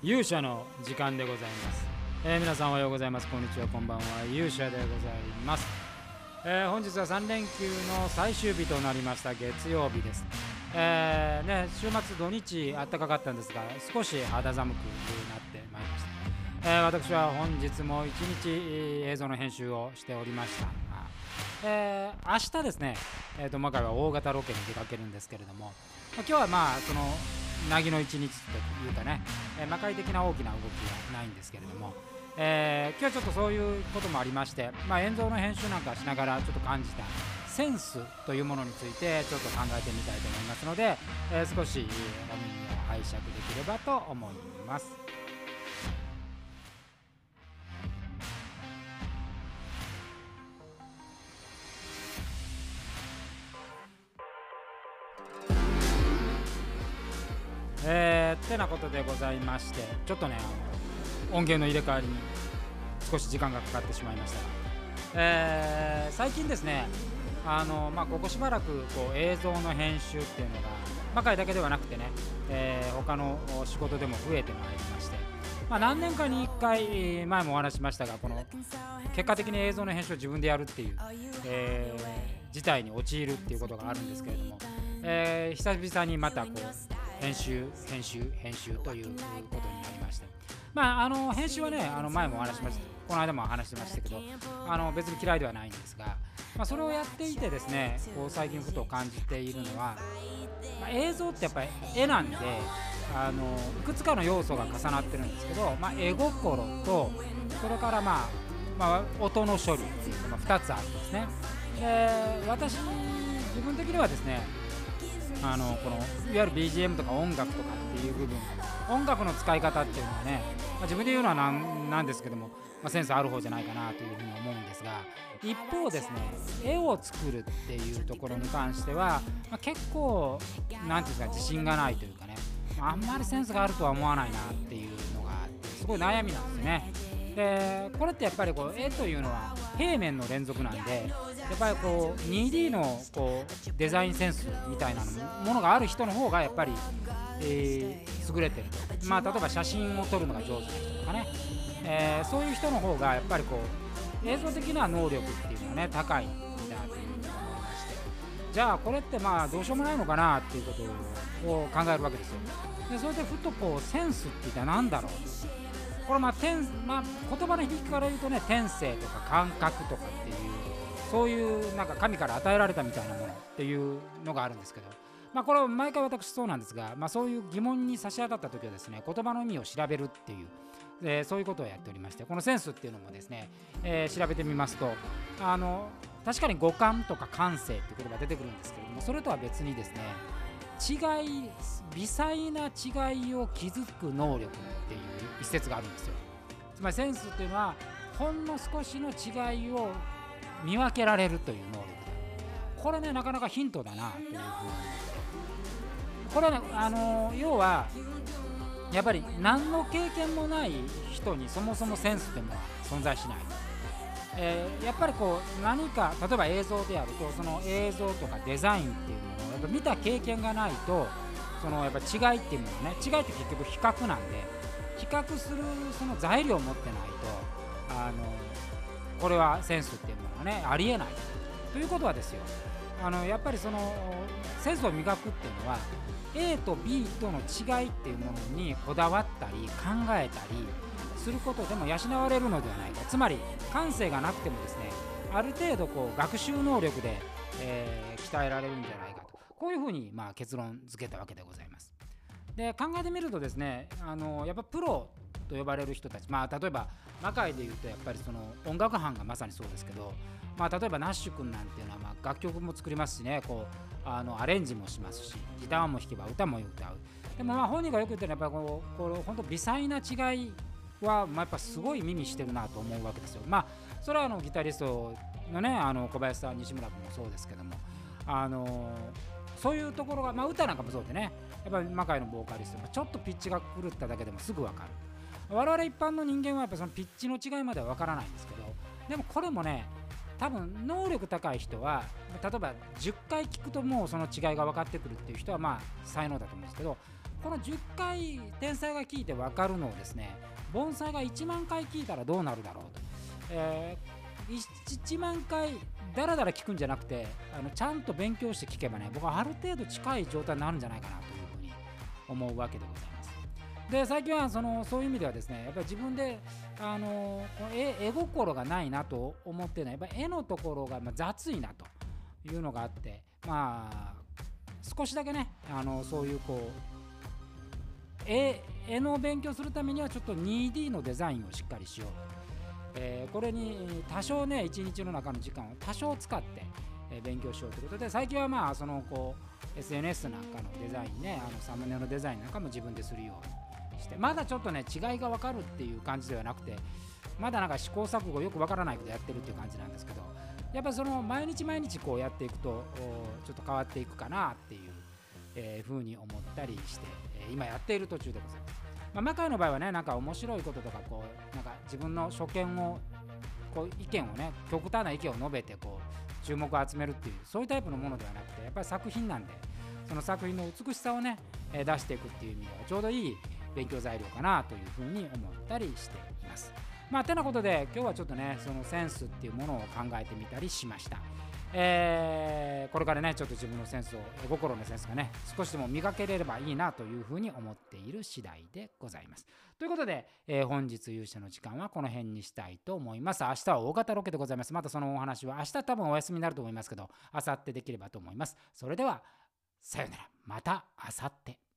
勇者の時間でございます、えー皆さんおはようございます。こんにちはこんばんは。勇者でございます、えー本日は3連休の最終日となりました月曜日です、えーね、週末土日暖かかったんですが少し肌寒くなってまいりました、えー私は本日も一日映像の編集をしておりました。えー明日ですね、えー、と今回は大型ロケに出かけるんですけれども、まあ今日はまあそのなぎの一日というかね、え魔界的な大きな動きはないんですけれども、えー今日はちょっとそういうこともありまして、まあ、演奏の編集なんかしながらちょっと感じたセンスというものについてちょっと考えてみたいと思いますので、えー少しえーお耳を拝借できればと思います。えー、ってなことでございましてちょっとね音源の入れ替わりに少し時間がかかってしまいました。が、えー最近ですねあの、まあ、ここしばらくこう映像の編集っていうのが魔界だけではなくてね、えー他の仕事でも増えてまいりまして、まあ、何年かに1回前もお話ししましたがこの結果的に映像の編集を自分でやるっていう、えー事態に陥るっていうことがあるんですけれども、えー久々にまたこう編集編集編集ということになりまして。まああの編集はねあの前もお話ししましたこの間も話してましたけどあの別に嫌いではないんですが、まあ、それをやっていてですねこう最近ふと感じているのは、まあ、映像ってやっぱり絵なんであのいくつかの要素が重なってるんですけど、まあ、絵心とそれからまあ、まあ、音の処理っていうのが2つあるんですね。で私自分的にはですねあのこのいわゆる BGM とか音楽とかっていう部分音楽の使い方っていうのはね、まあ、自分で言うのはなんなんですけども、まあ、センスある方じゃないかなというふうに思うんですが一方ですね絵を作るっていうところに関しては、まあ、結構なんていうんですか自信がないというかね、あ、んまりセンスがあるとは思わないなっていうのがすごい悩みなんですね。でこれってやっぱりこう絵というのは平面の連続なんでやっぱりこう 2D のこうデザインセンスみたいなものがある人の方がやっぱり、えー優れてる。と、まあ、例えば写真を撮るのが上手な人とかね、えーそういう人の方がやっぱりこう映像的な能力っていうのはね高いんだというふうに思いまして。じゃあこれってまあどうしようもないのかなっていうことを考えるわけですよ。でそれでふとこうセンスって一体何だろう？これまあ天、まあ、言葉の響きから言うとね天性とか感覚とかっていうそういうなんか神から与えられたみたいなものっていうのがあるんですけど、まあ、これは毎回私そうなんですが、まあ、そういう疑問に差し当たった時はですね言葉の意味を調べるっていう、えーそういうことをやっておりましてこのセンスっていうのもですね、えー調べてみますとあの確かに五感とか感性っていう言葉が出てくるんですけれどもそれとは別にですね違い微細な違いを気づく能力っていう一節があるんですよ。つまりセンスっていうのはほんの少しの違いを見分けられるという能力これねなかなかヒントだなというふうに。これはねあの要はやっぱり何の経験もない人にそもそもセンスっていうのは存在しない、えーやっぱりこう何か例えば映像であるとその映像とかデザインっていうのをやっぱ見た経験がないとそのやっぱ違いっていうのはね違いって結局比較なんで比較するその材料を持ってないとあのこれはセンスっていうものはねありえない。ということはですよ。あのやっぱりそのセンスを磨くっていうのは A と B との違いっていうものにこだわったり考えたりすることでも養われるのではないか。つまり感性がなくてもですねある程度こう学習能力で、えー鍛えられるんじゃないかと。こういうふうにまあ結論付けたわけでございます。で考えてみるとですねあのやっぱプロと呼ばれる人たち。まあ例えば魔界でいうとやっぱりその音楽班がまさにそうですけどまあ例えばナッシュ君なんていうのはまあ楽曲も作りますしね。こうあのアレンジもしますしギターも弾けば歌も歌う。でもまあ本人がよく言ってるのはやっぱりこうこう本当微細な違いはまあやっぱすごい耳してるなと思うわけですよ。まあそれはあのギタリストのねあの小林さん西村君もそうですけどもあのそういうところが、まあ、歌なんかもそうでね。やっぱり魔界のボーカリストちょっとピッチが狂っただけでもすぐ分かる。我々一般の人間はやっぱそのピッチの違いまでは分からないんですけどでもこれもね多分能力高い人は例えば10回聞くともうその違いが分かってくるっていう人はまあ才能だと思うんですけどこの10回天才が聞いて分かるのをですね盆栽が1万回聞いたらどうなるだろうと、えー、1万回だらだら聞くんじゃなくてあのちゃんと勉強して聞けばね僕はある程度近い状態になるんじゃないかなというふうに思うわけでございます。で最近はそのそういう意味ではですねやっぱり自分であの絵絵心がないなと思ってねやっぱ絵のところが雑いなというのがあってまあ少しだけねあのそういうこう絵絵の勉強するためにはちょっと 2D のデザインをしっかりしようと、えー、これに多少ね一日の中の時間を多少使って、え勉強しようということで最近はまあそのこう SNS なんかのデザインねあのサムネのデザインなんかも自分でするようにしてまだちょっとね違いが分かるっていう感じではなくてまだなんか試行錯誤よく分からないけどやってるっていう感じなんですけどやっぱその毎日毎日こうやっていくとちょっと変わっていくかなっていう、えー、風に思ったりして、えー、今やっている途中でございます。まあ、マカイの場合はねなんか面白いこととかこうなんか自分の所見をこう意見をね極端な意見を述べてこう注目を集めるっていうそういうタイプのものではなくてやっぱり作品なんでその作品の美しさをね、え出していくっていう意味ではちょうどいい勉強材料かなというふうに思ったりしています。まあ、てなことで今日はちょっとねそのセンスっていうものを考えてみたりしました。えー、これからねちょっと自分のセンスを心のセンスがね少しでも磨けれればいいなというふうに思っている次第でございます。ということで、えー、本日勇者の時間はこの辺にしたいと思います。明日は大型ロケでございます。またそのお話は明日多分お休みになると思いますけど明後日できればと思います。それではさようならまた明後日。